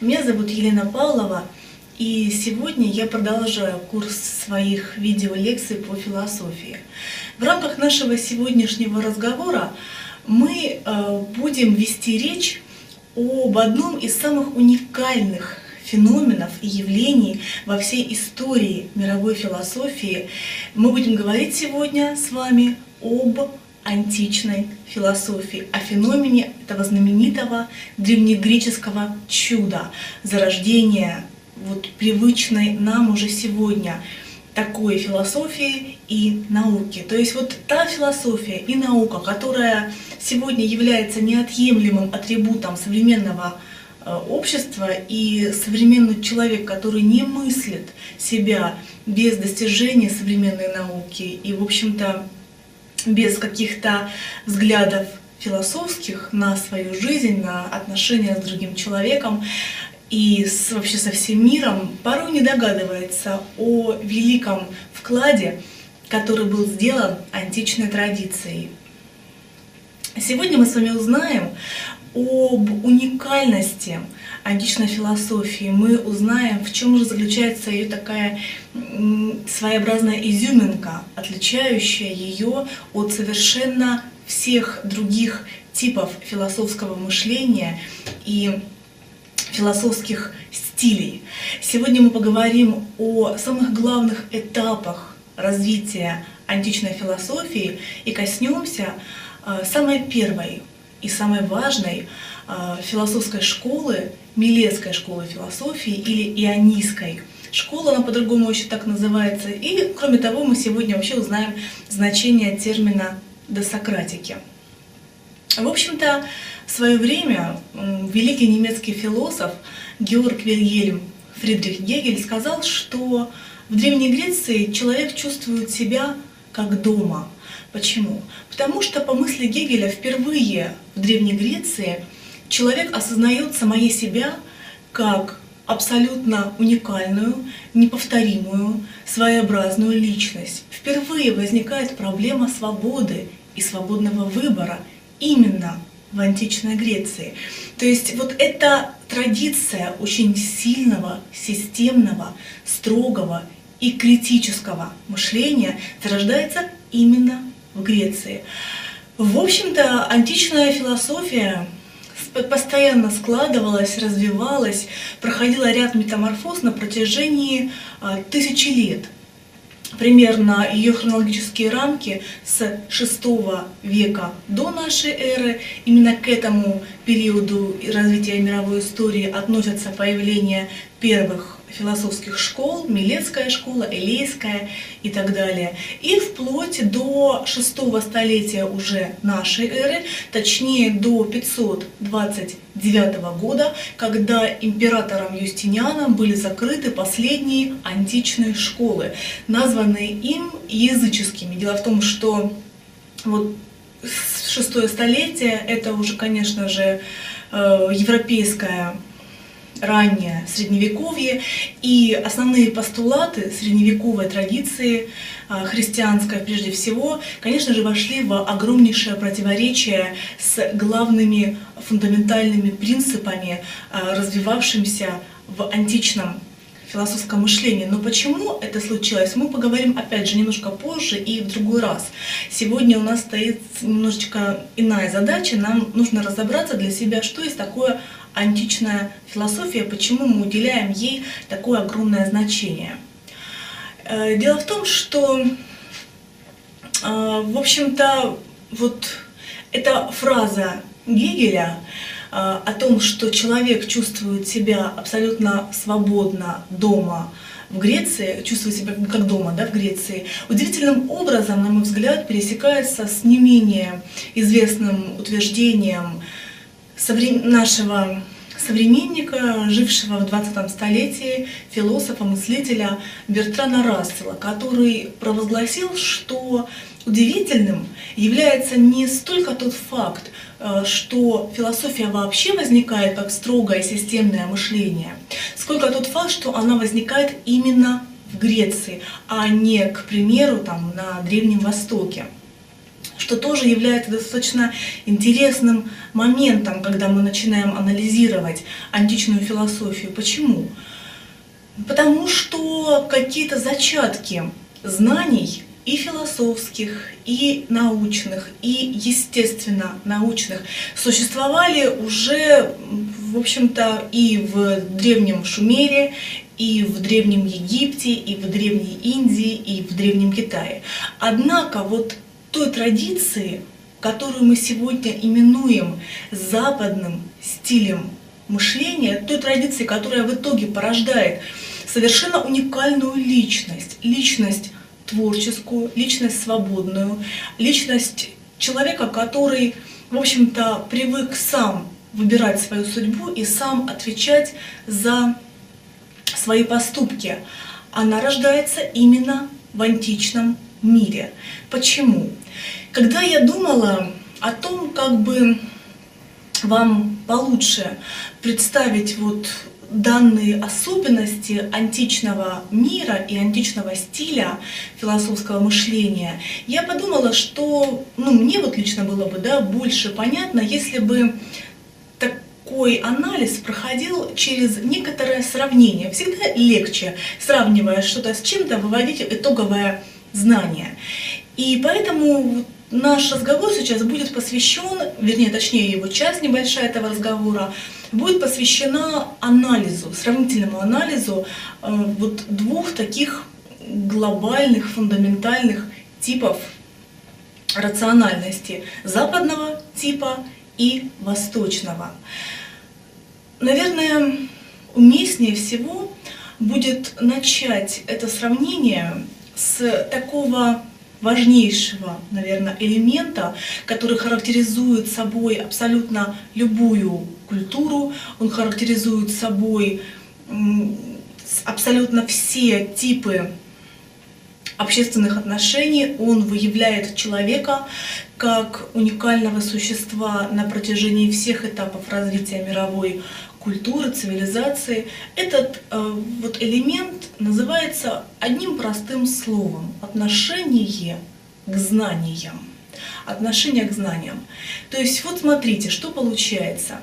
Меня зовут Елена Павлова, и сегодня я продолжаю курс своих видеолекций по философии. В рамках нашего сегодняшнего разговора мы э, будем вести речь об одном из самых уникальных феноменов и явлений во всей истории мировой философии. Мы будем говорить сегодня с вами об античной философии, о феномене этого знаменитого древнегреческого чуда, зарождения вот привычной нам уже сегодня такой философии и науки. То есть вот та философия и наука, которая сегодня является неотъемлемым атрибутом современного э, общества и современный человек, который не мыслит себя без достижения современной науки и, в общем-то, без каких-то взглядов философских на свою жизнь, на отношения с другим человеком и с, вообще со всем миром, порой не догадывается о великом вкладе, который был сделан античной традицией. Сегодня мы с вами узнаем об уникальности античной философии. Мы узнаем, в чем же заключается ее такая своеобразная изюминка, отличающая ее от совершенно всех других типов философского мышления и философских стилей. Сегодня мы поговорим о самых главных этапах развития античной философии и коснемся э, самой первой и самой важной философской школы, Милетской школы философии или Ионийской. Школа, она по-другому еще так называется. И, кроме того, мы сегодня вообще узнаем значение термина «досократики». В общем-то, в свое время великий немецкий философ Георг Вильгельм Фридрих Гегель сказал, что в Древней Греции человек чувствует себя как дома. Почему? Потому что, по мысли Гегеля, впервые в Древней Греции человек осознает самое себя как абсолютно уникальную, неповторимую, своеобразную личность. Впервые возникает проблема свободы и свободного выбора именно в античной Греции. То есть вот эта традиция очень сильного, системного, строгого и критического мышления зарождается именно в Греции. В общем-то, античная философия постоянно складывалась, развивалась, проходила ряд метаморфоз на протяжении а, тысячи лет. Примерно ее хронологические рамки с VI века до нашей эры. Именно к этому периоду развития мировой истории относятся появление первых философских школ, Милецкая школа, Элейская и так далее. И вплоть до шестого столетия уже нашей эры, точнее до 529 года, когда императором Юстинианом были закрыты последние античные школы, названные им языческими. Дело в том, что вот шестое столетие. Это уже, конечно же, э, европейская раннее средневековье. И основные постулаты средневековой традиции а, христианской прежде всего, конечно же, вошли в огромнейшее противоречие с главными фундаментальными принципами, а, развивавшимися в античном философском мышлении. Но почему это случилось, мы поговорим опять же немножко позже и в другой раз. Сегодня у нас стоит немножечко иная задача. Нам нужно разобраться для себя, что есть такое античная философия, почему мы уделяем ей такое огромное значение. Э, дело в том, что, э, в общем-то, вот эта фраза Гегеля о том, что человек чувствует себя абсолютно свободно дома в Греции, чувствует себя как дома да, в Греции, удивительным образом, на мой взгляд, пересекается с не менее известным утверждением нашего современника, жившего в 20 столетии, философа, мыслителя Бертрана Рассела, который провозгласил, что удивительным является не столько тот факт, э, что философия вообще возникает как строгое системное мышление, сколько тот факт, что она возникает именно в Греции, а не, к примеру, там, на Древнем Востоке. что тоже является достаточно интересным моментом, когда мы начинаем анализировать античную философию. Почему? Потому что какие-то зачатки знаний и философских, и научных, и естественно научных существовали уже, в общем-то, и в древнем Шумере, и в древнем Египте, и в древней Индии, и в древнем Китае. Однако вот той традиции, которую мы сегодня именуем западным стилем мышления, той традиции, которая в итоге порождает совершенно уникальную личность, личность творческую, личность свободную, личность человека, который, в общем-то, привык сам выбирать свою судьбу и сам отвечать за свои поступки. Она рождается именно в античном мире. Почему? Когда я думала о том, как бы вам получше представить вот данные особенности античного мира и античного стиля философского мышления, я подумала, что ну, мне вот лично было бы да, больше понятно, если бы такой анализ проходил через некоторое сравнение. Всегда легче, сравнивая что-то с чем-то, выводить итоговое знание. И поэтому наш разговор сейчас будет посвящен, вернее, точнее, его часть небольшая этого разговора, будет посвящена анализу, сравнительному анализу э, вот двух таких глобальных, фундаментальных типов рациональности западного типа и восточного. Наверное, уместнее всего будет начать это сравнение с такого важнейшего, наверное, элемента, который характеризует собой абсолютно любую культуру, он характеризует собой абсолютно все типы общественных отношений, он выявляет человека как уникального существа на протяжении всех этапов развития мировой культуры, цивилизации. Этот э, вот элемент называется одним простым словом – отношение к знаниям. Отношение к знаниям. То есть вот смотрите, что получается.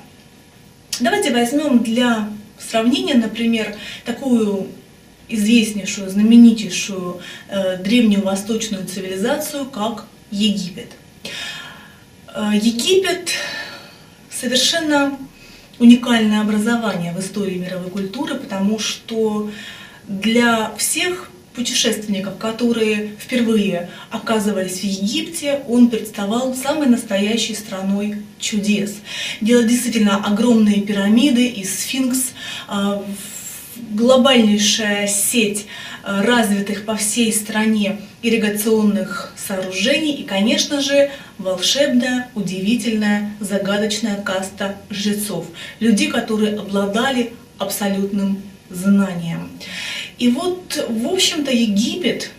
Давайте возьмем для сравнения, например, такую известнейшую, знаменитейшую э, древнюю восточную цивилизацию, как Египет. Э, Египет совершенно уникальное образование в истории мировой культуры, потому что для всех путешественников, которые впервые оказывались в Египте, он представал самой настоящей страной чудес. Делал действительно огромные пирамиды и сфинкс, а, глобальнейшая сеть развитых по всей стране ирригационных сооружений и, конечно же, волшебная, удивительная, загадочная каста жрецов. Людей, которые обладали абсолютным знанием. И вот, в общем-то, Египет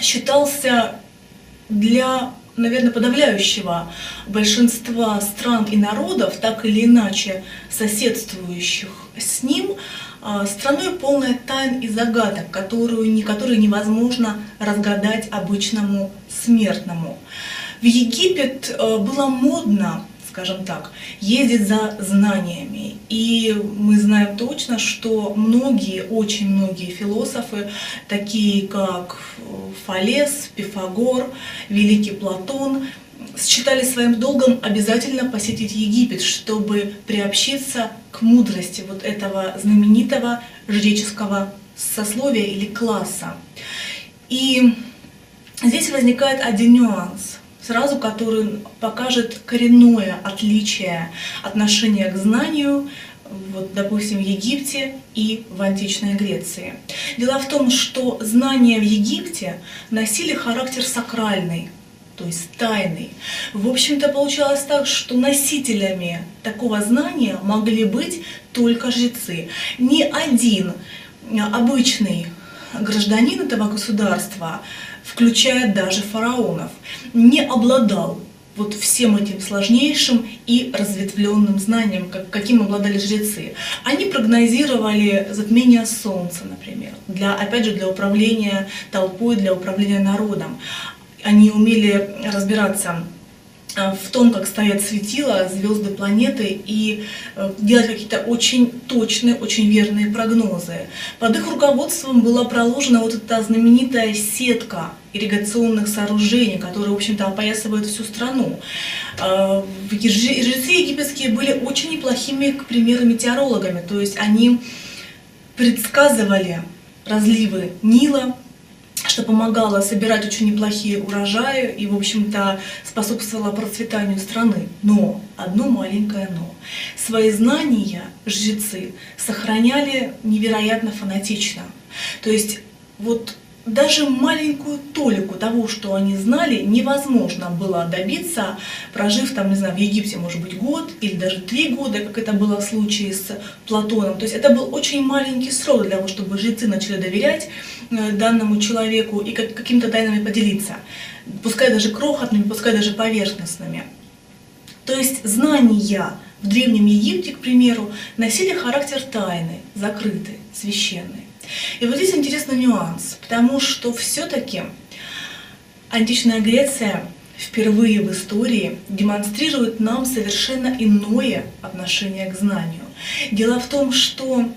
считался для, наверное, подавляющего большинства стран и народов, так или иначе соседствующих с ним, страной полной тайн и загадок, которую, которые невозможно разгадать обычному смертному. В Египет э, было модно скажем так, ездить за знаниями. И мы знаем точно, что многие, очень многие философы, такие как Фалес, Пифагор, Великий Платон, считали своим долгом обязательно посетить Египет, чтобы приобщиться к мудрости вот этого знаменитого жреческого сословия или класса. И здесь возникает один нюанс – сразу который покажет коренное отличие отношения к знанию, вот, допустим, в Египте и в античной Греции. Дело в том, что знания в Египте носили характер сакральный, то есть тайный. В общем-то, получалось так, что носителями такого знания могли быть только жрецы. Ни один обычный гражданин этого государства включая даже фараонов, не обладал вот всем этим сложнейшим и разветвленным знанием, как, каким обладали жрецы. Они прогнозировали затмение Солнца, например, для, опять же, для управления толпой, для управления народом. Они умели разбираться Э, в том, как стоят светила, звезды, планеты и э, делать какие-то очень точные, очень верные прогнозы. Под их руководством была проложена вот эта знаменитая сетка ирригационных сооружений, которые, в общем-то, опоясывают всю страну. Э, жрецы египетские были очень неплохими, к примеру, метеорологами, то есть они предсказывали разливы Нила, что помогало собирать очень неплохие урожаи и, в общем-то, способствовало процветанию страны. Но, одно маленькое но, свои знания жрецы сохраняли невероятно фанатично. То есть вот даже маленькую толику того, что они знали, невозможно было добиться, прожив там, не знаю, в Египте, может быть, год или даже три года, как это было в случае с Платоном. То есть это был очень маленький срок для того, чтобы жрецы начали доверять данному человеку и как, какими-то тайнами поделиться, пускай даже крохотными, пускай даже поверхностными. То есть знания в Древнем Египте, к примеру, носили характер тайны, закрытой, священной. И вот здесь интересный нюанс, потому что все-таки античная Греция впервые в истории демонстрирует нам совершенно иное отношение к знанию. Дело в том, что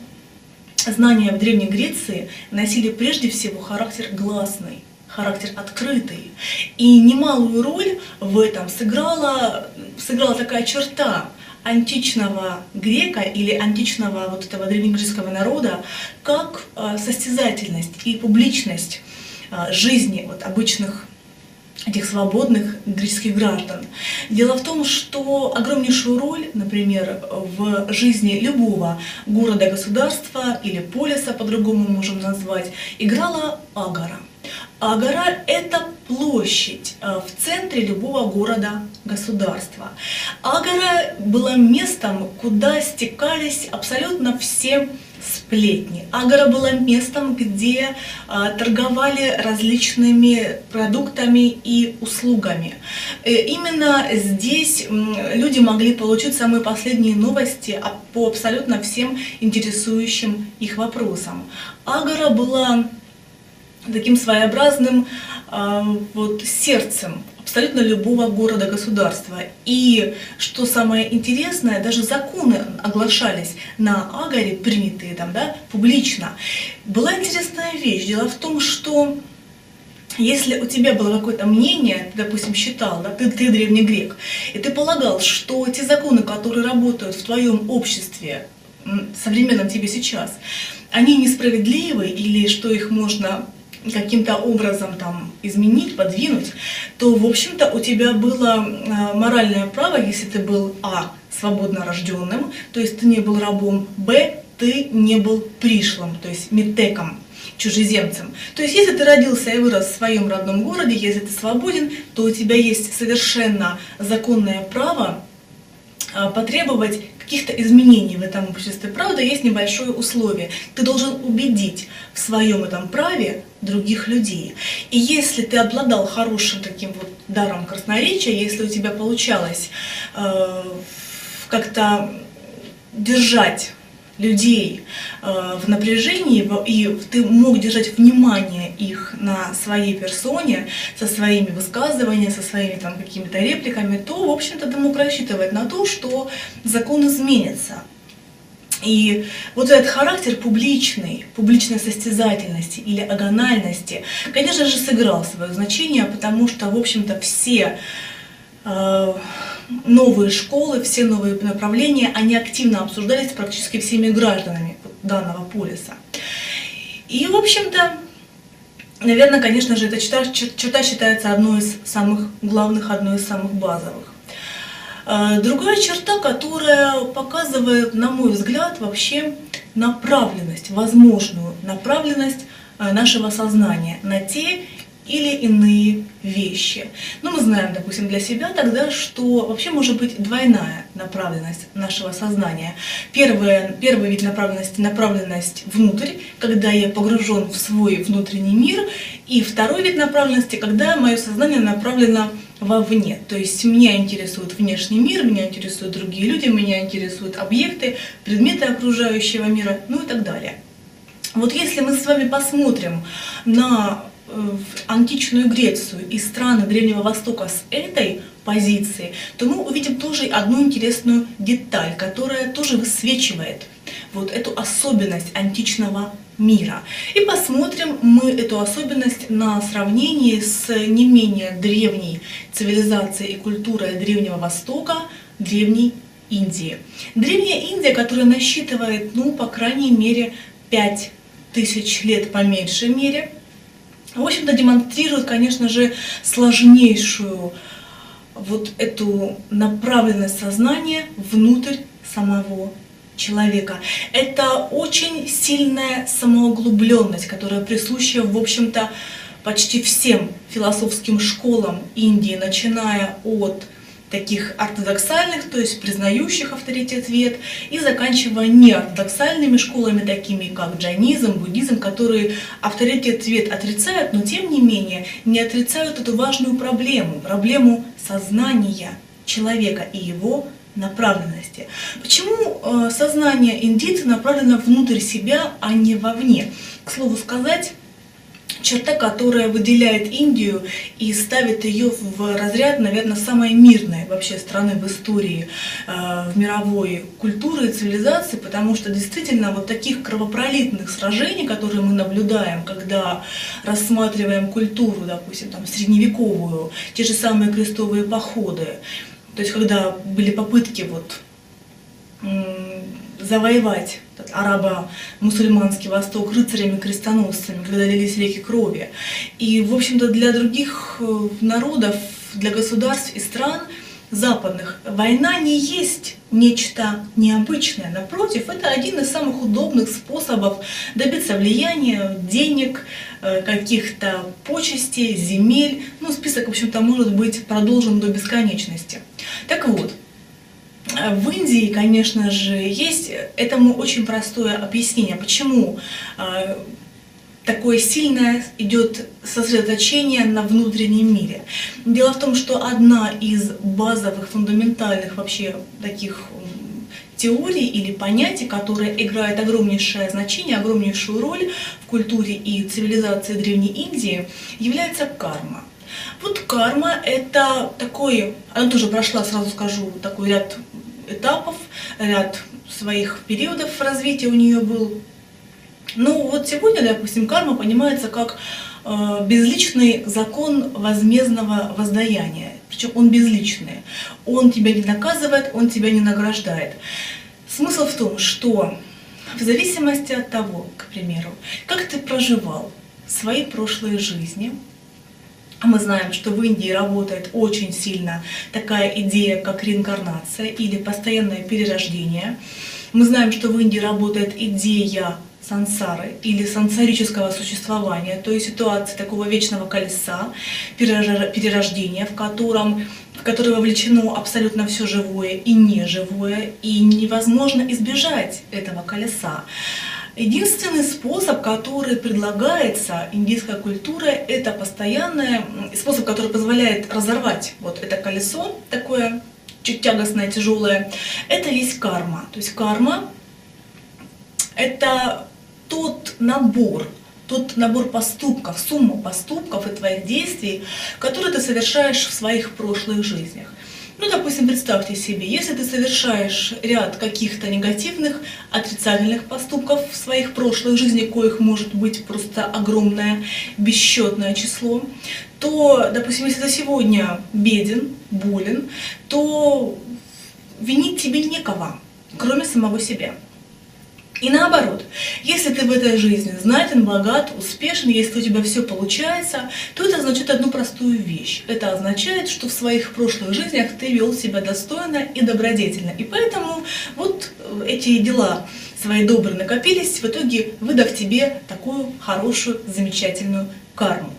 знания в Древней Греции носили прежде всего характер гласный, характер открытый. И немалую роль в этом сыграла, сыграла такая черта античного грека или античного вот этого древнегреческого народа как э, состязательность и публичность э, жизни вот обычных этих свободных греческих граждан. Дело в том, что огромнейшую роль, например, в жизни любого города-государства или полиса, по-другому можем назвать, играла агора. Агора – это площадь э, в центре любого города-государства. Агора была местом, куда стекались абсолютно все сплетни. Агора была местом, где а, торговали различными продуктами и услугами. Э, именно здесь люди могли получить самые последние новости по абсолютно всем интересующим их вопросам. Агора была таким своеобразным вот, сердцем абсолютно любого города-государства. И что самое интересное, даже законы оглашались на Агаре, принятые там, да, публично. Была интересная вещь. Дело в том, что если у тебя было какое-то мнение, ты, допустим, считал, да, ты, ты древний грек, и ты полагал, что те законы, которые работают в твоем обществе, современном тебе сейчас, они несправедливы или что их можно каким-то образом там изменить, подвинуть, то, в общем-то, у тебя было а, моральное право, если ты был, а, свободно рожденным, то есть ты не был рабом, б, ты не был пришлым, то есть метеком, чужеземцем. То есть, если ты родился и вырос в своем родном городе, если ты свободен, то у тебя есть совершенно законное право а, потребовать каких-то изменений в этом обществе. Правда, есть небольшое условие. Ты должен убедить в своем этом праве других людей. И если ты обладал хорошим таким вот даром красноречия, если у тебя получалось э, как-то держать людей э, в напряжении, и ты мог держать внимание их на своей персоне, со своими высказываниями, со своими там какими-то репликами, то, в общем-то, ты мог рассчитывать на то, что закон изменится. И вот этот характер публичный, публичной состязательности или агональности, конечно же, сыграл свое значение, потому что, в общем-то, все э, новые школы, все новые направления, они активно обсуждались практически всеми гражданами данного полиса. И, в общем-то, наверное, конечно же, эта черта, черта считается одной из самых главных, одной из самых базовых. А, другая черта, которая показывает, на мой взгляд, вообще направленность, возможную направленность а, нашего сознания на те или иные вещи. Но мы знаем, допустим, для себя тогда, что вообще может быть двойная направленность нашего сознания. Первая, первый вид направленности – направленность внутрь, когда я погружен в свой внутренний мир. И второй вид направленности, когда мое сознание направлено вовне. То есть меня интересует внешний мир, меня интересуют другие люди, меня интересуют объекты, предметы окружающего мира, ну и так далее. Вот если мы с вами посмотрим на в античную Грецию и страны Древнего Востока с этой позиции, то мы увидим тоже одну интересную деталь, которая тоже высвечивает вот эту особенность античного мира. И посмотрим мы эту особенность на сравнении с не менее древней цивилизацией и культурой Древнего Востока, Древней Индии. Древняя Индия, которая насчитывает, ну, по крайней мере, 5 тысяч лет по меньшей мере, в общем-то, демонстрирует, конечно же, сложнейшую вот эту направленность сознания внутрь самого человека. Это очень сильная самоуглубленность, которая присуща, в общем-то, почти всем философским школам Индии, начиная от таких ортодоксальных, то есть признающих авторитет вет, и заканчивая неортодоксальными школами, такими как джайнизм, буддизм, которые авторитет вет отрицают, но тем не менее не отрицают эту важную проблему, проблему сознания человека и его направленности. Почему э, сознание индийца направлено внутрь себя, а не вовне? К слову сказать, черта, которая выделяет Индию и ставит ее в разряд, наверное, самой мирной вообще страны в истории, э, в мировой культуры и цивилизации, потому что действительно вот таких кровопролитных сражений, которые мы наблюдаем, когда рассматриваем культуру, допустим, там, средневековую, те же самые крестовые походы, то есть когда были попытки вот завоевать арабо-мусульманский Восток рыцарями-крестоносцами, когда лились реки крови. И, в общем-то, для других э, народов, для государств и стран западных война не есть нечто необычное. Напротив, это один из самых удобных способов добиться влияния, денег, э, каких-то почестей, земель. Ну, список, в общем-то, может быть продолжен до бесконечности. Так вот, в Индии, конечно же, есть этому очень простое объяснение, почему а, такое сильное идет сосредоточение на внутреннем мире. Дело в том, что одна из базовых, фундаментальных вообще таких теорий или понятий, которые играют огромнейшее значение, огромнейшую роль в культуре и цивилизации Древней Индии, является карма. Вот карма это такой, она тоже прошла, сразу скажу, такой ряд этапов, ряд своих периодов развития у нее был. Ну вот сегодня, допустим, карма понимается как э, безличный закон возмездного воздаяния. Причем он безличный. Он тебя не наказывает, он тебя не награждает. Смысл в том, что в зависимости от того, к примеру, как ты проживал свои прошлые жизни, мы знаем, что в Индии работает очень сильно такая идея, как реинкарнация или постоянное перерождение. Мы знаем, что в Индии работает идея сансары или сансарического существования, то есть ситуация такого вечного колеса, перерождения, в котором в которое вовлечено абсолютно все живое и неживое, и невозможно избежать этого колеса. Единственный способ, который предлагается индийской культурой, это постоянный способ, который позволяет разорвать вот это колесо такое чуть тягостное, тяжелое, это есть карма. То есть карма – это тот набор, тот набор поступков, сумма поступков и твоих действий, которые ты совершаешь в своих прошлых жизнях. Ну, допустим, представьте себе, если ты совершаешь ряд каких-то негативных, отрицательных поступков в своих прошлых жизнях, коих может быть просто огромное, бесчетное число, то, допустим, если ты сегодня беден, болен, то винить тебе некого, кроме самого себя. И наоборот, если ты в этой жизни знатен, богат, успешен, если у тебя все получается, то это означает одну простую вещь. Это означает, что в своих прошлых жизнях ты вел себя достойно и добродетельно. И поэтому вот э, эти дела свои добрые накопились, в итоге выдав тебе такую хорошую, замечательную карму.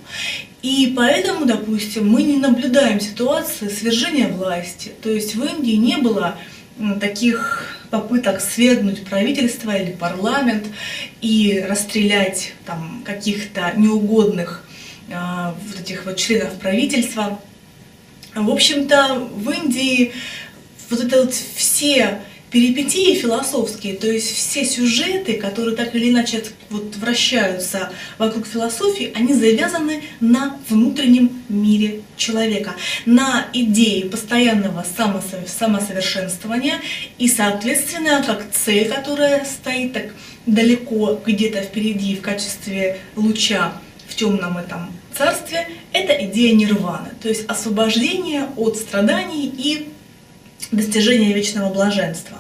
И поэтому, допустим, мы не наблюдаем ситуации свержения власти. То есть в Индии не было таких попыток свергнуть правительство или парламент и расстрелять там каких-то неугодных э, вот этих вот членов правительства. В общем-то, в Индии вот это вот все перипетии философские, то есть все сюжеты, которые так или иначе вот вращаются вокруг философии, они завязаны на внутреннем мире человека, на идее постоянного самосовершенствования и, соответственно, как цель, которая стоит так далеко где-то впереди в качестве луча в темном этом царстве, это идея нирваны, то есть освобождение от страданий и достижения вечного блаженства.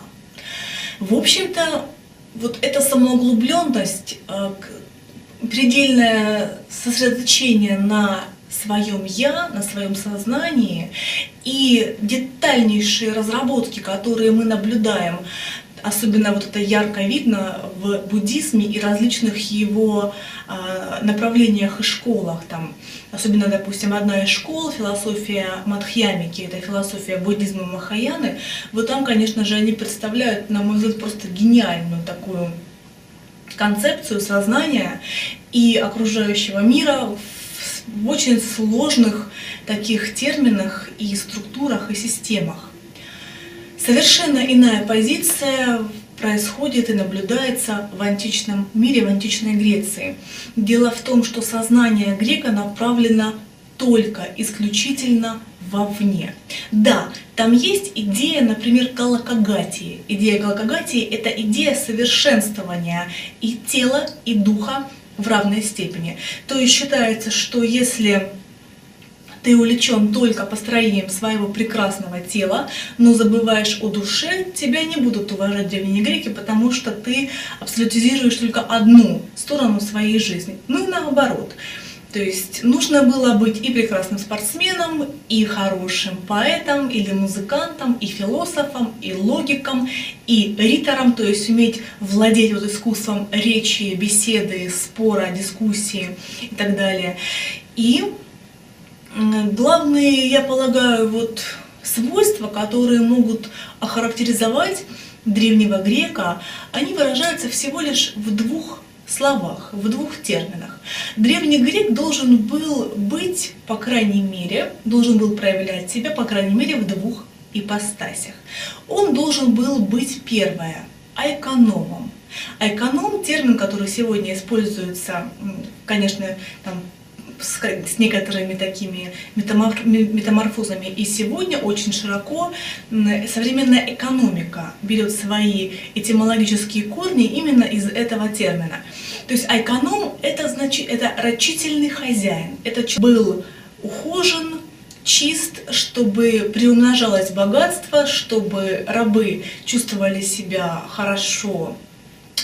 В общем-то, вот эта самоуглубленность, э, предельное сосредоточение на своем я, на своем сознании и детальнейшие разработки, которые мы наблюдаем Особенно вот это ярко видно в буддизме и различных его направлениях и школах. Там, особенно, допустим, одна из школ, философия Мадхьямики, это философия буддизма Махаяны, вот там, конечно же, они представляют, на мой взгляд, просто гениальную такую концепцию сознания и окружающего мира в очень сложных таких терминах и структурах и системах. Совершенно иная позиция происходит и наблюдается в античном мире, в античной Греции. Дело в том, что сознание грека направлено только, исключительно вовне. Да, там есть идея, например, галакагатии. Идея галакагатии – это идея совершенствования и тела, и духа в равной степени. То есть считается, что если ты увлечен только построением своего прекрасного тела, но забываешь о душе, тебя не будут уважать древние греки, потому что ты абсолютизируешь только одну сторону своей жизни. Ну и наоборот. То есть нужно было быть и прекрасным спортсменом, и хорошим поэтом, или музыкантом, и философом, и логиком, и ритором, то есть уметь владеть вот искусством речи, беседы, спора, дискуссии и так далее. И главные, я полагаю, вот свойства, которые могут охарактеризовать древнего грека, они выражаются всего лишь в двух словах, в двух терминах. Древний грек должен был быть, по крайней мере, должен был проявлять себя, по крайней мере, в двух ипостасях. Он должен был быть, первое, айкономом. Айконом – термин, который сегодня используется, конечно, там, с, с некоторыми такими метаморфозами. И сегодня очень широко современная экономика берет свои этимологические корни именно из этого термина. То есть эконом это значит это рачительный хозяин. Это был ухожен, чист, чтобы приумножалось богатство, чтобы рабы чувствовали себя хорошо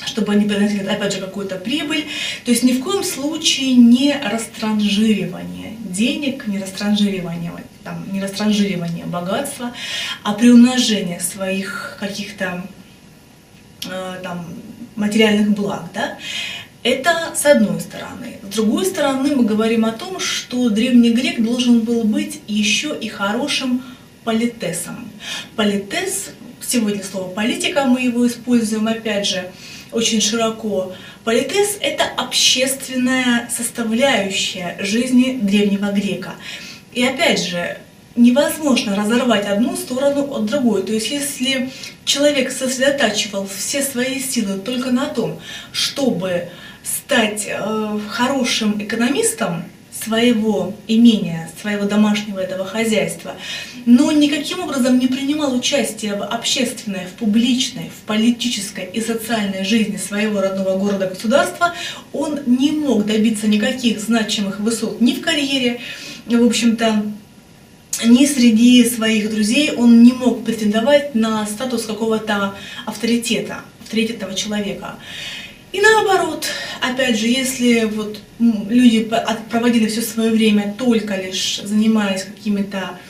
чтобы они приносили, опять же, какую-то прибыль. То есть ни в коем случае не растранжиривание денег, не растранжиривание, там, не растранжиривание богатства, а приумножение своих каких-то э, там, материальных благ. Да? Это с одной стороны. С другой стороны, мы говорим о том, что древний грек должен был быть еще и хорошим политесом. Политес, сегодня слово политика, мы его используем опять же, очень широко. Политез – это общественная составляющая жизни древнего грека. И опять же, невозможно разорвать одну сторону от другой. То есть если человек сосредотачивал все свои силы только на том, чтобы стать э, хорошим экономистом, своего имения, своего домашнего этого хозяйства, но никаким образом не принимал участие в общественной, в публичной, в политической и социальной жизни своего родного города-государства, он не мог добиться никаких значимых высот ни в карьере, в общем-то, ни среди своих друзей он не мог претендовать на статус какого-то авторитета, авторитетного человека. И наоборот, опять же, если вот люди проводили все свое время только лишь занимаясь какими-то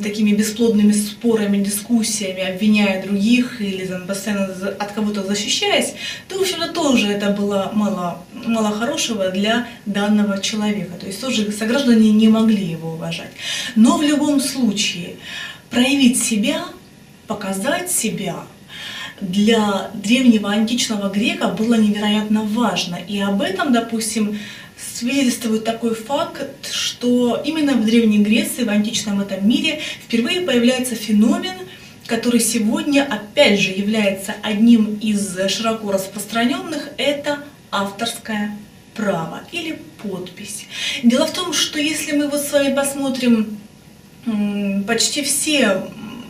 такими бесплодными спорами, дискуссиями, обвиняя других или там, постоянно от кого-то защищаясь, то, в общем-то, тоже это было мало, мало хорошего для данного человека. То есть тоже сограждане не могли его уважать. Но в любом случае проявить себя, показать себя – для древнего античного грека было невероятно важно. И об этом, допустим, свидетельствует такой факт, что именно в Древней Греции, в античном этом мире, впервые появляется феномен, который сегодня, опять же, является одним из широко распространенных, это авторское право или подпись. Дело в том, что если мы вот с вами посмотрим почти все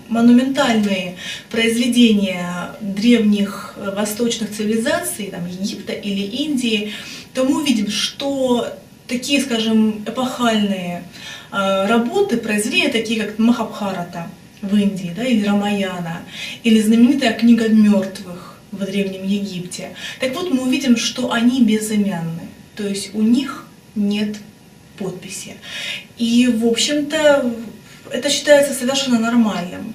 монументальные произведения древних э, восточных цивилизаций, там, Египта или Индии, то мы увидим, что такие, скажем, эпохальные э, работы, произведения, такие как Махабхарата в Индии, да, или Рамаяна, или знаменитая книга мертвых в Древнем Египте. Так вот, мы увидим, что они безымянны, то есть у них нет подписи. И, в общем-то, это считается совершенно нормальным.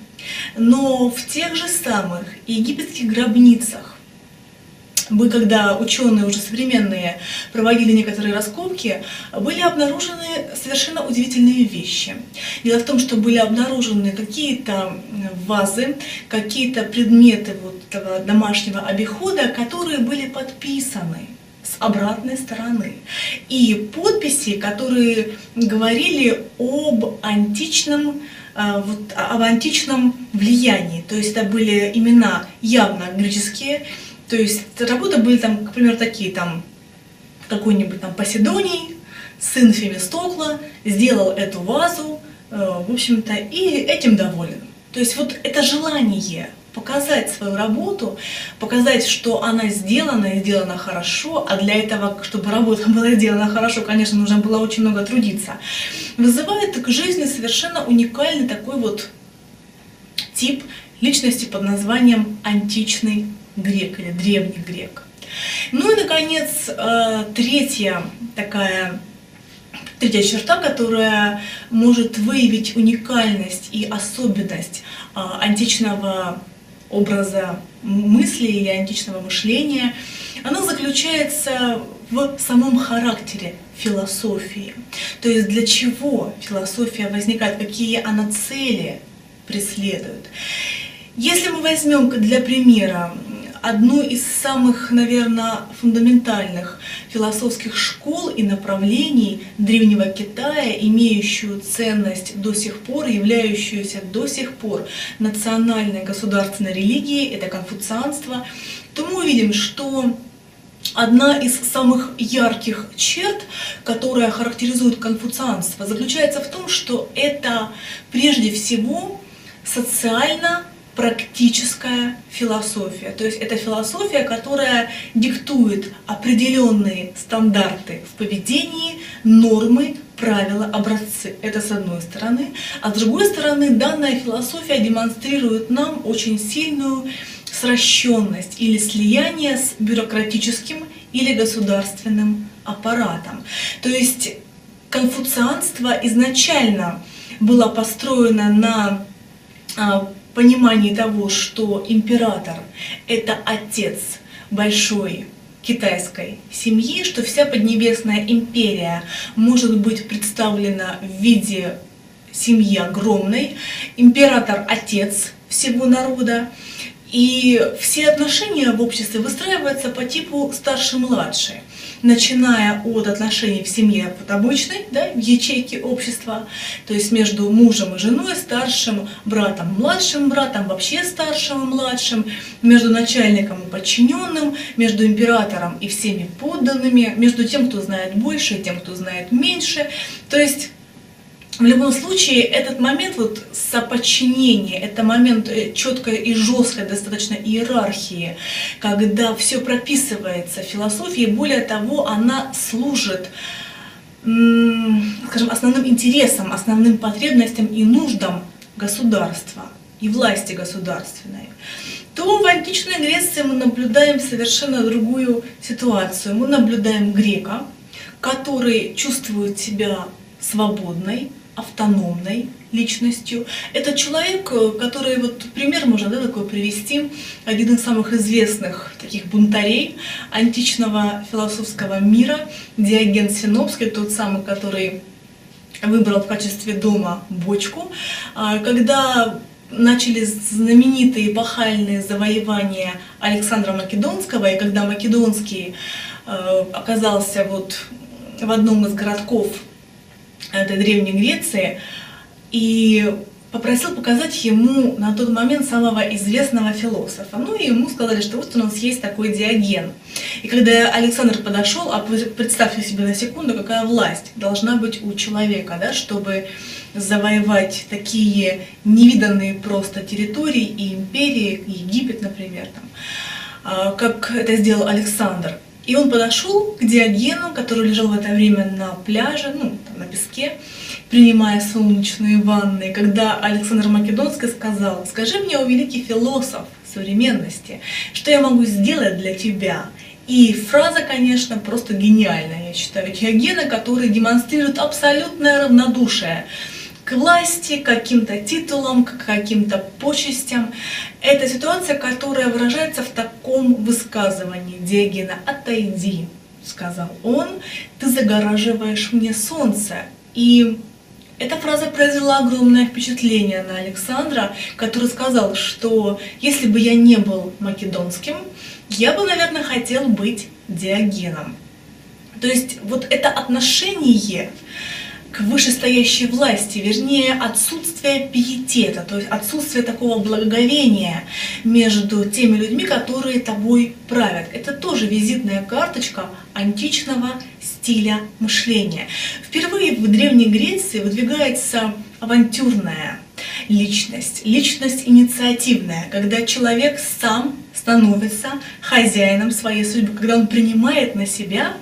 Но в тех же самых египетских гробницах, мы, когда ученые уже современные проводили некоторые раскопки, были обнаружены совершенно удивительные вещи. Дело в том, что были обнаружены какие-то вазы, какие-то предметы вот домашнего обихода, которые были подписаны обратной стороны. И подписи, которые говорили об античном э, вот, об античном влиянии. То есть это были имена явно греческие, то есть работы были там, к примеру, такие, там, какой-нибудь там Поседоний, сын Фемистокла, сделал эту вазу, э, в общем-то, и этим доволен. То есть вот это желание показать свою работу, показать, что она сделана и сделана хорошо, а для этого, чтобы работа была сделана хорошо, конечно, нужно было очень много трудиться, вызывает к жизни совершенно уникальный такой вот тип личности под названием античный грек или древний грек. Ну и, наконец, э, третья такая третья черта, которая может выявить уникальность и особенность э, античного образа мысли или античного мышления, она заключается в самом характере философии. То есть для чего философия возникает, какие она цели преследует. Если мы возьмем для примера одну из самых, наверное, фундаментальных философских школ и направлений Древнего Китая, имеющую ценность до сих пор, являющуюся до сих пор национальной государственной религией, это конфуцианство, то мы увидим, что Одна из самых ярких черт, которая характеризует конфуцианство, заключается в том, что это прежде всего социально практическая философия. То есть это философия, которая диктует определенные стандарты в поведении, нормы, правила, образцы. Это с одной стороны. А с другой стороны, данная философия демонстрирует нам очень сильную сращенность или слияние с бюрократическим или государственным аппаратом. То есть конфуцианство изначально было построено на а, понимании того, что император – это отец большой китайской семьи, что вся Поднебесная империя может быть представлена в виде семьи огромной, император – отец всего народа, и все отношения в обществе выстраиваются по типу старший-младший начиная от отношений в семье вот обычной, да, в ячейке общества, то есть между мужем и женой, старшим братом, младшим братом, вообще старшим и младшим, между начальником и подчиненным, между императором и всеми подданными, между тем, кто знает больше и тем, кто знает меньше. То есть в любом случае, этот момент вот соподчинения, это момент э, четкой и жесткой достаточно иерархии, когда все прописывается в философии, более того, она служит скажем, основным интересам, основным потребностям и нуждам государства и власти государственной, то в античной Греции мы наблюдаем совершенно другую ситуацию. Мы наблюдаем грека, который чувствует себя свободной, автономной личностью. Это человек, э, который, вот пример можно да, такой привести, один из самых известных таких бунтарей античного философского мира, Диоген Синопский, тот самый, который выбрал в качестве дома бочку. А, когда начали знаменитые эпохальные завоевания Александра Македонского, и когда Македонский э, оказался вот в одном из городков этой Древней Греции. И попросил показать ему на тот момент самого известного философа. Ну и ему сказали, что вот у нас есть такой Диоген. И когда Александр подошел, а представьте себе на секунду, какая власть должна быть у человека, да, чтобы завоевать такие невиданные просто территории и империи, Египет, например, там, а, как это сделал Александр. И он подошел к Диогену, который лежал в это время на пляже, ну, песке, принимая солнечные ванны, когда Александр Македонский сказал, скажи мне, о великий философ современности, что я могу сделать для тебя? И фраза, конечно, просто гениальная, я считаю, Диогена, который демонстрирует абсолютное равнодушие к власти, к каким-то титулам, к каким-то почестям. Это ситуация, которая выражается в таком высказывании Диогена «Отойди», сказал он, «ты загораживаешь мне солнце». И эта фраза произвела огромное впечатление на Александра, который сказал, что если бы я не был македонским, я бы, наверное, хотел быть Диогеном. То есть вот это отношение к вышестоящей власти, вернее отсутствие пиетета, то есть отсутствие такого благоговения между теми людьми, которые тобой правят. Это тоже визитная карточка античного стиля мышления. Впервые в Древней Греции выдвигается авантюрная личность, личность инициативная, когда человек сам становится хозяином своей судьбы, когда он принимает на себя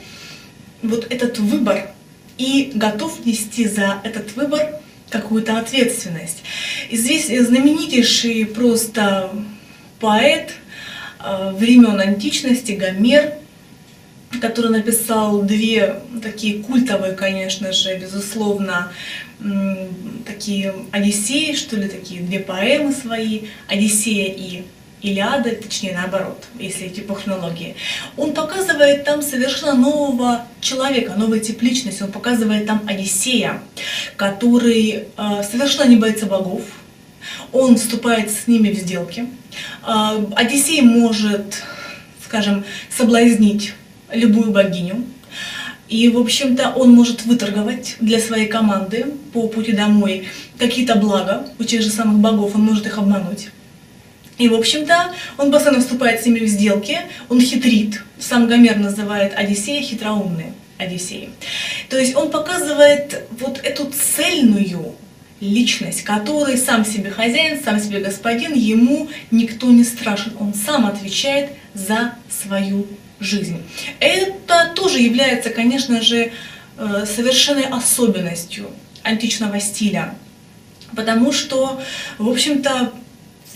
вот этот выбор и готов нести за этот выбор какую-то ответственность. И здесь знаменитейший просто поэт э, времен античности Гомер, который написал две такие культовые, конечно же, безусловно, такие Одиссеи, что ли, такие две поэмы свои, Одиссея и Илиада, точнее наоборот, если идти по хронологии, он показывает там совершенно нового человека, новый тип личности. Он показывает там Одиссея, который э, совершенно не боится богов, он вступает с ними в сделки. Э, Одиссей может, скажем, соблазнить любую богиню, и, в общем-то, он может выторговать для своей команды по пути домой какие-то блага у тех же самых богов, он может их обмануть. И, в общем-то, он постоянно вступает с ними в сделки, он хитрит. Сам Гомер называет Одиссея хитроумный Одиссей. То есть он показывает вот эту цельную личность, который сам себе хозяин, сам себе господин, ему никто не страшен, он сам отвечает за свою жизнь. Это тоже является, конечно же, э, совершенной особенностью античного стиля, потому что, в общем-то,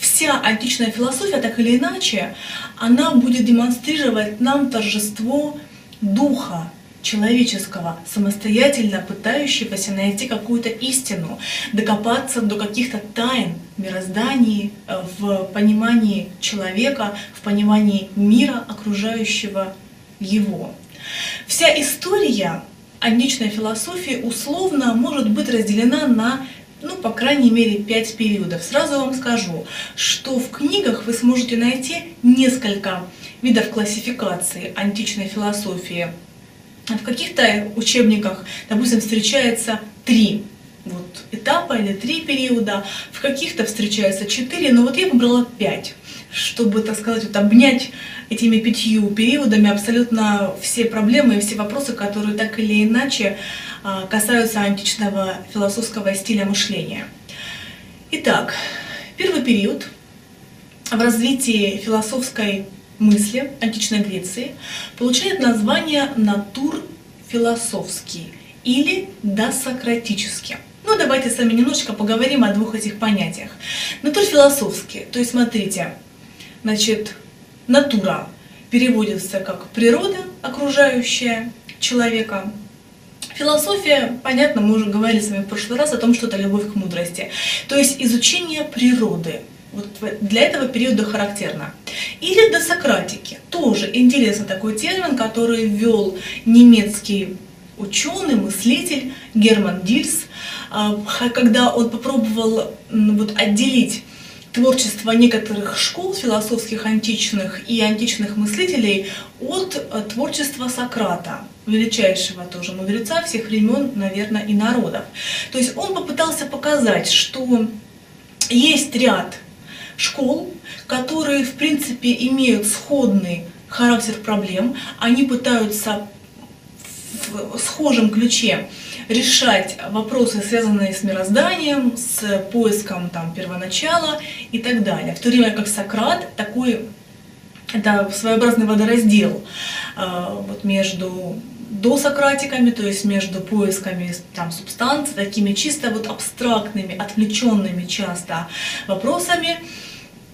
вся античная философия, так или иначе, она будет демонстрировать нам торжество духа человеческого, самостоятельно пытающегося найти какую-то истину, докопаться до каких-то тайн мироздания, э, в понимании человека, в понимании мира, окружающего его. Вся история античной философии условно может быть разделена на ну, по крайней мере, пять периодов. Сразу вам скажу, что в книгах вы сможете найти несколько видов классификации античной философии. В каких-то учебниках, допустим, встречается три вот, этапа или три периода, в каких-то встречается четыре, но вот я выбрала пять, чтобы, так сказать, вот обнять этими пятью периодами абсолютно все проблемы и все вопросы, которые так или иначе касаются античного философского стиля мышления. Итак, первый период в развитии философской мысли античной Греции получает название натур философский или досократический. Ну, давайте с вами немножечко поговорим о двух этих понятиях. Натур философский, то есть смотрите, значит, натура переводится как природа, окружающая человека, Философия, понятно, мы уже говорили с вами в прошлый раз о том, что это любовь к мудрости. То есть изучение природы. Вот для этого периода характерно. Или до Сократики. Тоже интересный такой термин, который ввел немецкий ученый, мыслитель Герман Дильс, а, когда он попробовал вот, отделить творчество некоторых школ философских античных и античных мыслителей от э, творчества Сократа, величайшего тоже мудреца всех времен, наверное, и народов. То есть он попытался показать, что есть ряд школ, которые, в принципе, имеют сходный характер проблем. Они пытаются в схожем ключе решать вопросы, связанные с мирозданием, с поиском там, первоначала и так далее. В то время как Сократ такой, это своеобразный водораздел э, вот между досократиками, то есть между поисками там, субстанций, такими чисто вот абстрактными, отвлеченными часто вопросами,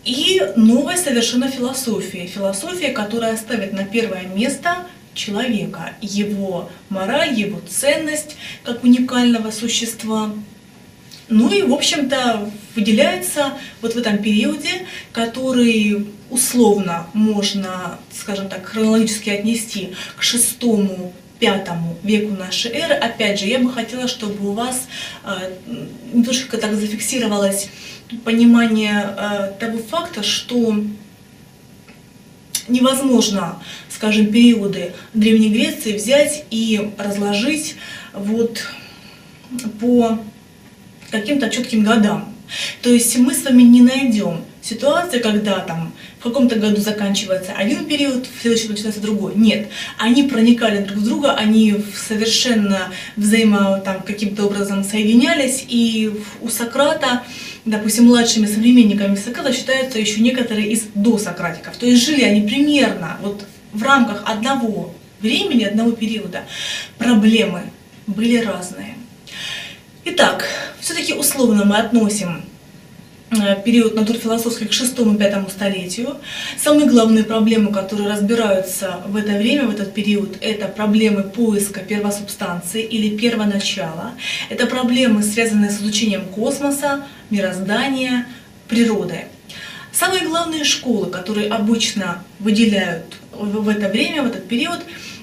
и новой совершенно философией. Философия, которая ставит на первое место человека, его мораль, его ценность как уникального существа. Ну и, в общем-то, выделяется вот в этом периоде, который условно можно, скажем так, хронологически отнести к шестому пятому веку нашей эры. Опять же, я бы хотела, чтобы у вас э, немножко так зафиксировалось понимание э, того факта, что невозможно, скажем, периоды Древней Греции взять и разложить вот по каким-то четким годам. То есть мы с вами не найдем ситуации, когда там в каком-то году заканчивается один период, в следующем начинается другой. Нет, они проникали друг в друга, они совершенно взаимо там каким-то образом соединялись, и у Сократа, допустим, младшими современниками Сократа считаются еще некоторые из досократиков. То есть жили они примерно вот в рамках одного времени, одного периода. Проблемы были разные. Итак, все-таки условно мы относим период натурфилософский к шестому пятому столетию. Самые главные проблемы, которые разбираются в это время, в этот период, это проблемы поиска первосубстанции или первоначала. Это проблемы, связанные с изучением космоса, мироздания, природы. Самые главные школы, которые обычно выделяют в это время, в этот период,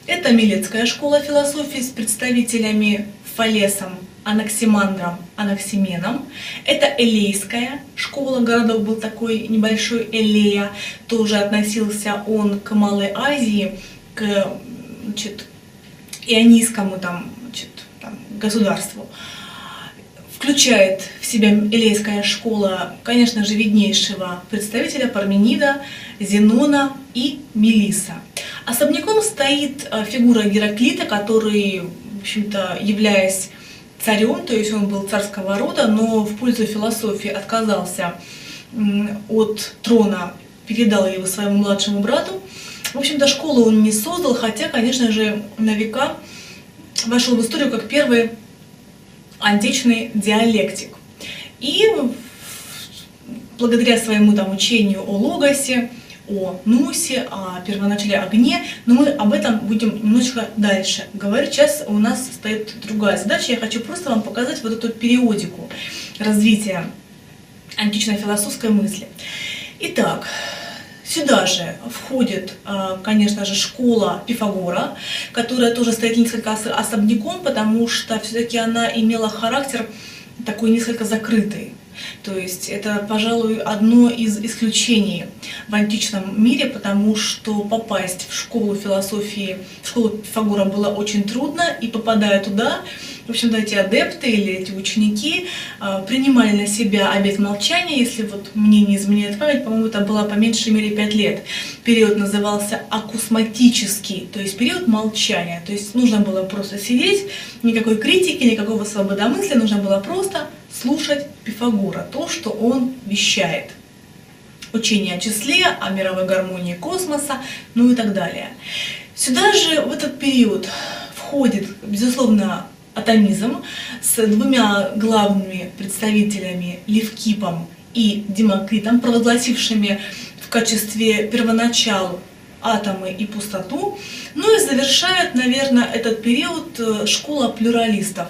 это Милецкая школа философии с представителями Фалесом, Анаксимандром, Анаксименом. Это Элейская школа городов, был такой небольшой Элея. Тоже относился он к Малой Азии, к значит, ионийскому там, значит, там, государству. Включает в себя Элейская школа, конечно же, виднейшего представителя Парменида, Зенона и Мелиса. Особняком стоит э, фигура Гераклита, который, в общем-то, являясь царем, то есть он был царского рода, но в пользу философии отказался от трона, передал его своему младшему брату. В общем-то, школу он не создал, хотя, конечно же, на века вошел в историю как первый античный диалектик. И благодаря своему там учению о логосе, о Нусе, о первоначале огне, но мы об этом будем немножечко дальше говорить. Сейчас у нас стоит другая задача. Я хочу просто вам показать вот эту периодику развития античной философской мысли. Итак, Сюда же входит, а, конечно же, школа Пифагора, которая тоже стоит несколько особняком, потому что все-таки она имела характер такой несколько закрытый. То есть это, пожалуй, одно из исключений в античном мире, потому что попасть в школу философии, в школу Пифагора было очень трудно, и попадая туда, в общем-то, эти адепты или эти ученики э, принимали на себя обет молчания, если вот мне не изменяет память, по-моему, это было по меньшей мере 5 лет. Период назывался акусматический, то есть период молчания. То есть нужно было просто сидеть, никакой критики, никакого свободомыслия, нужно было просто слушать Пифагора, то, что он вещает. Учение о числе, о мировой гармонии космоса, ну и так далее. Сюда же в этот период входит, безусловно, атомизм с двумя главными представителями Левкипом и Демокритом, провозгласившими в качестве первоначал атомы и пустоту. Ну и завершает, наверное, этот период э, школа плюралистов,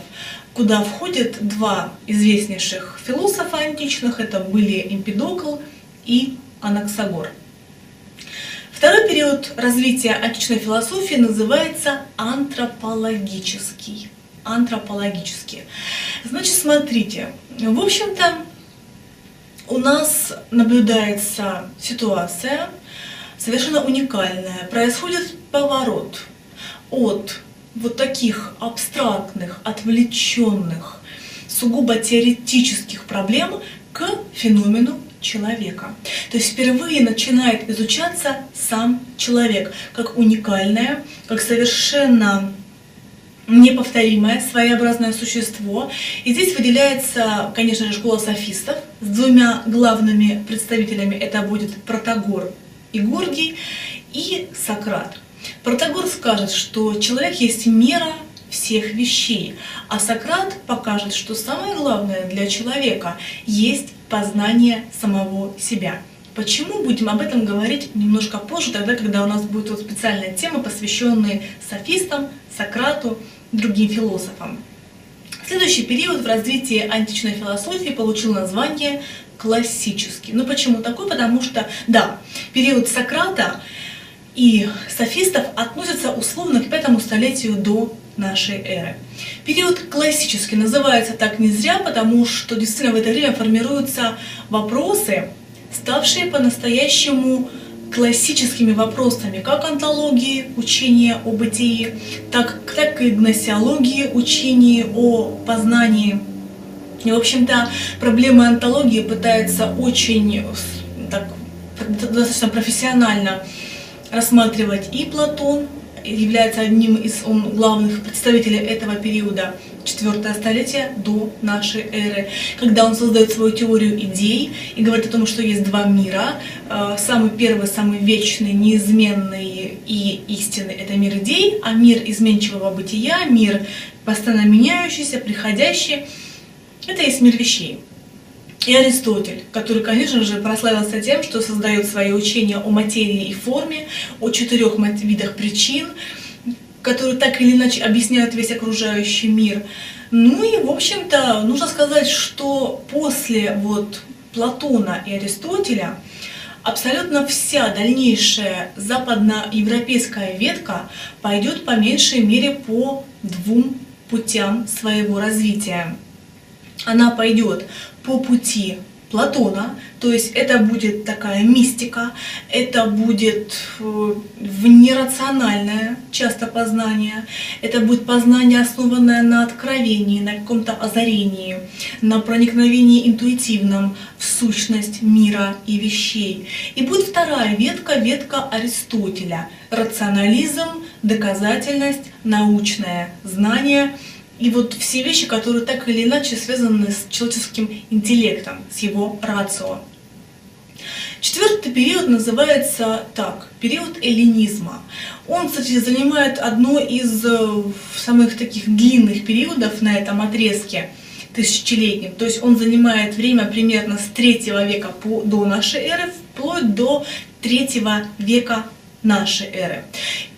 куда входят два известнейших философа античных, это были Эмпидокл и Анаксагор. Второй период развития античной философии называется антропологический. Антропологический. Значит, смотрите, в общем-то, у нас наблюдается ситуация совершенно уникальная. Происходит поворот от вот таких абстрактных, отвлеченных, сугубо теоретических проблем к феномену человека. То есть впервые начинает изучаться сам человек как уникальное, как совершенно неповторимое, своеобразное существо. И здесь выделяется, конечно же, школа софистов с двумя главными представителями. Это будет Протагор и Горгий и Сократ. Протагор скажет, что человек есть мера всех вещей, а Сократ покажет, что самое главное для человека есть познание самого себя. Почему будем об этом говорить немножко позже, тогда, когда у нас будет вот специальная тема, посвященная софистам, Сократу, другим философам. Следующий период в развитии античной философии получил название классический. Ну почему такой? Потому что, да, период Сократа и софистов относится условно к пятому столетию до нашей эры. Период классический называется так не зря, потому что действительно в это время формируются вопросы, ставшие по-настоящему классическими вопросами, как антологии, учения о бытии, так, так и гносеологии, учения о познании. И, в общем-то, проблемы антологии пытается очень так, достаточно профессионально рассматривать и Платон, является одним из он, главных представителей этого периода, четвертое столетие до нашей эры, когда он создает свою теорию идей и говорит о том, что есть два мира. Э, самый первый, самый вечный, неизменный и истинный – это мир идей, а мир изменчивого бытия, мир постоянно меняющийся, приходящий – это есть мир вещей и Аристотель, который, конечно же, прославился тем, что создает свои учения о материи и форме, о четырех видах причин, которые так или иначе объясняют весь окружающий мир. Ну и, в общем-то, нужно сказать, что после вот Платона и Аристотеля абсолютно вся дальнейшая западноевропейская ветка пойдет по меньшей мере по двум путям своего развития. Она пойдет по пути Платона, то есть это будет такая мистика, это будет э, внерациональное часто познание, это будет познание, основанное на откровении, на каком-то озарении, на проникновении интуитивном в сущность мира и вещей. И будет вторая ветка, ветка Аристотеля, рационализм, доказательность, научное знание – и вот все вещи, которые так или иначе связаны с человеческим интеллектом, с его рацио. Четвертый период называется так, период эллинизма. Он, кстати, занимает одно из э, самых таких длинных периодов на этом отрезке тысячелетним. То есть он занимает время примерно с 3 века по, до нашей эры, вплоть до 3 века нашей эры.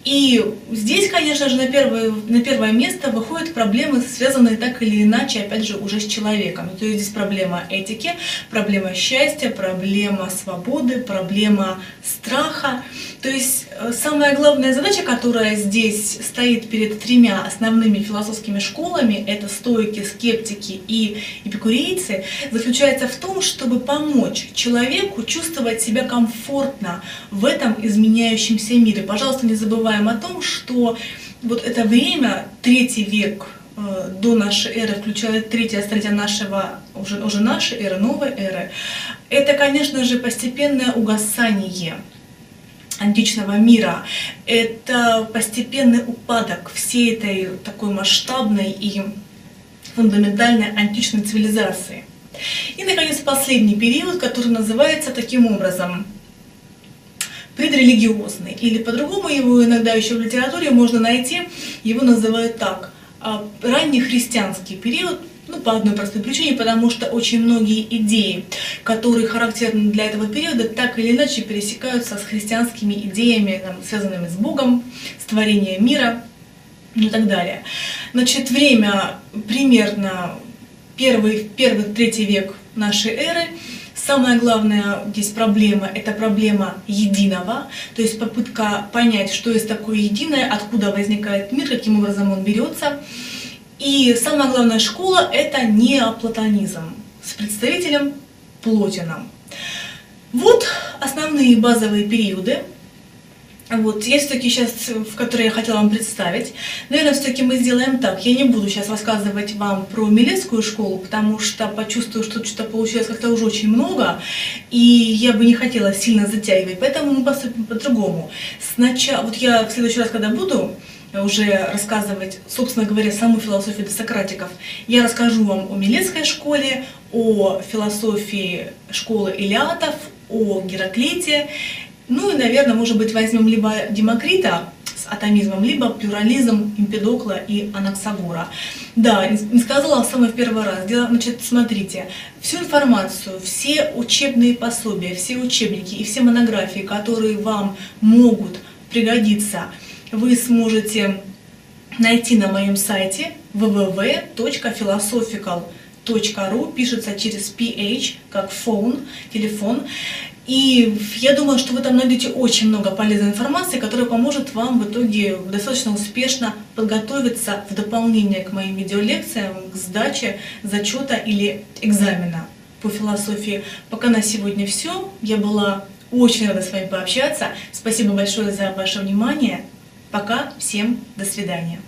И здесь, конечно же, на первое, на первое место выходят проблемы, связанные так или иначе, опять же, уже с человеком. То есть здесь проблема этики, проблема счастья, проблема свободы, проблема страха. То есть э, самая главная задача, которая здесь стоит перед тремя основными философскими школами, это стойки, скептики и эпикурейцы, заключается в том, чтобы помочь человеку чувствовать себя комфортно в этом изменяющемся мире. Пожалуйста, не забываем о том, что вот это время, третий век э, до нашей эры, включая третье столетие нашего, уже, уже нашей эры, новой эры, это, конечно же, постепенное угасание античного мира. Это постепенный упадок всей этой такой масштабной и фундаментальной античной цивилизации. И, наконец, последний период, который называется таким образом предрелигиозный, или по-другому его иногда еще в литературе можно найти, его называют так, а, ранний христианский период, ну, по одной простой причине, потому что очень многие идеи, которые характерны для этого периода, так или иначе пересекаются с христианскими идеями, там, связанными с Богом, с творением мира и так далее. Значит, время примерно первый, первый, третий век нашей эры. Самая главная здесь проблема – это проблема единого, то есть попытка понять, что есть такое единое, откуда возникает мир, каким образом он берется. И самая главная школа – это неоплатонизм с представителем Плотином. Вот основные базовые периоды, Вот, есть все-таки сейчас, в которые я хотела вам представить. Наверное, все-таки мы сделаем так. Я не буду сейчас рассказывать вам про Милецкую школу, потому что почувствую, что что-то получилось как-то уже очень много, и я бы не хотела сильно затягивать. Поэтому мы поступим по-другому. Сначала, вот я в следующий раз, когда буду уже рассказывать, собственно говоря, саму философию досократиков, я расскажу вам о Милецкой школе, о философии школы Илиатов, о Гераклите, ну и, наверное, может быть, возьмем либо Демокрита с атомизмом, либо плюрализм Эмпедокла и Анаксагора. Да, не сказала в первый раз. Дело, значит, смотрите, всю информацию, все учебные пособия, все учебники и все монографии, которые вам могут пригодиться, вы сможете найти на моем сайте www.philosophical.ru, пишется через ph, как phone, телефон. И я думаю, что вы там найдете очень много полезной информации, которая поможет вам в итоге достаточно успешно подготовиться в дополнение к моим видеолекциям, к сдаче зачета или экзамена по философии. Пока на сегодня все. Я была очень рада с вами пообщаться. Спасибо большое за ваше внимание. Пока. Всем до свидания.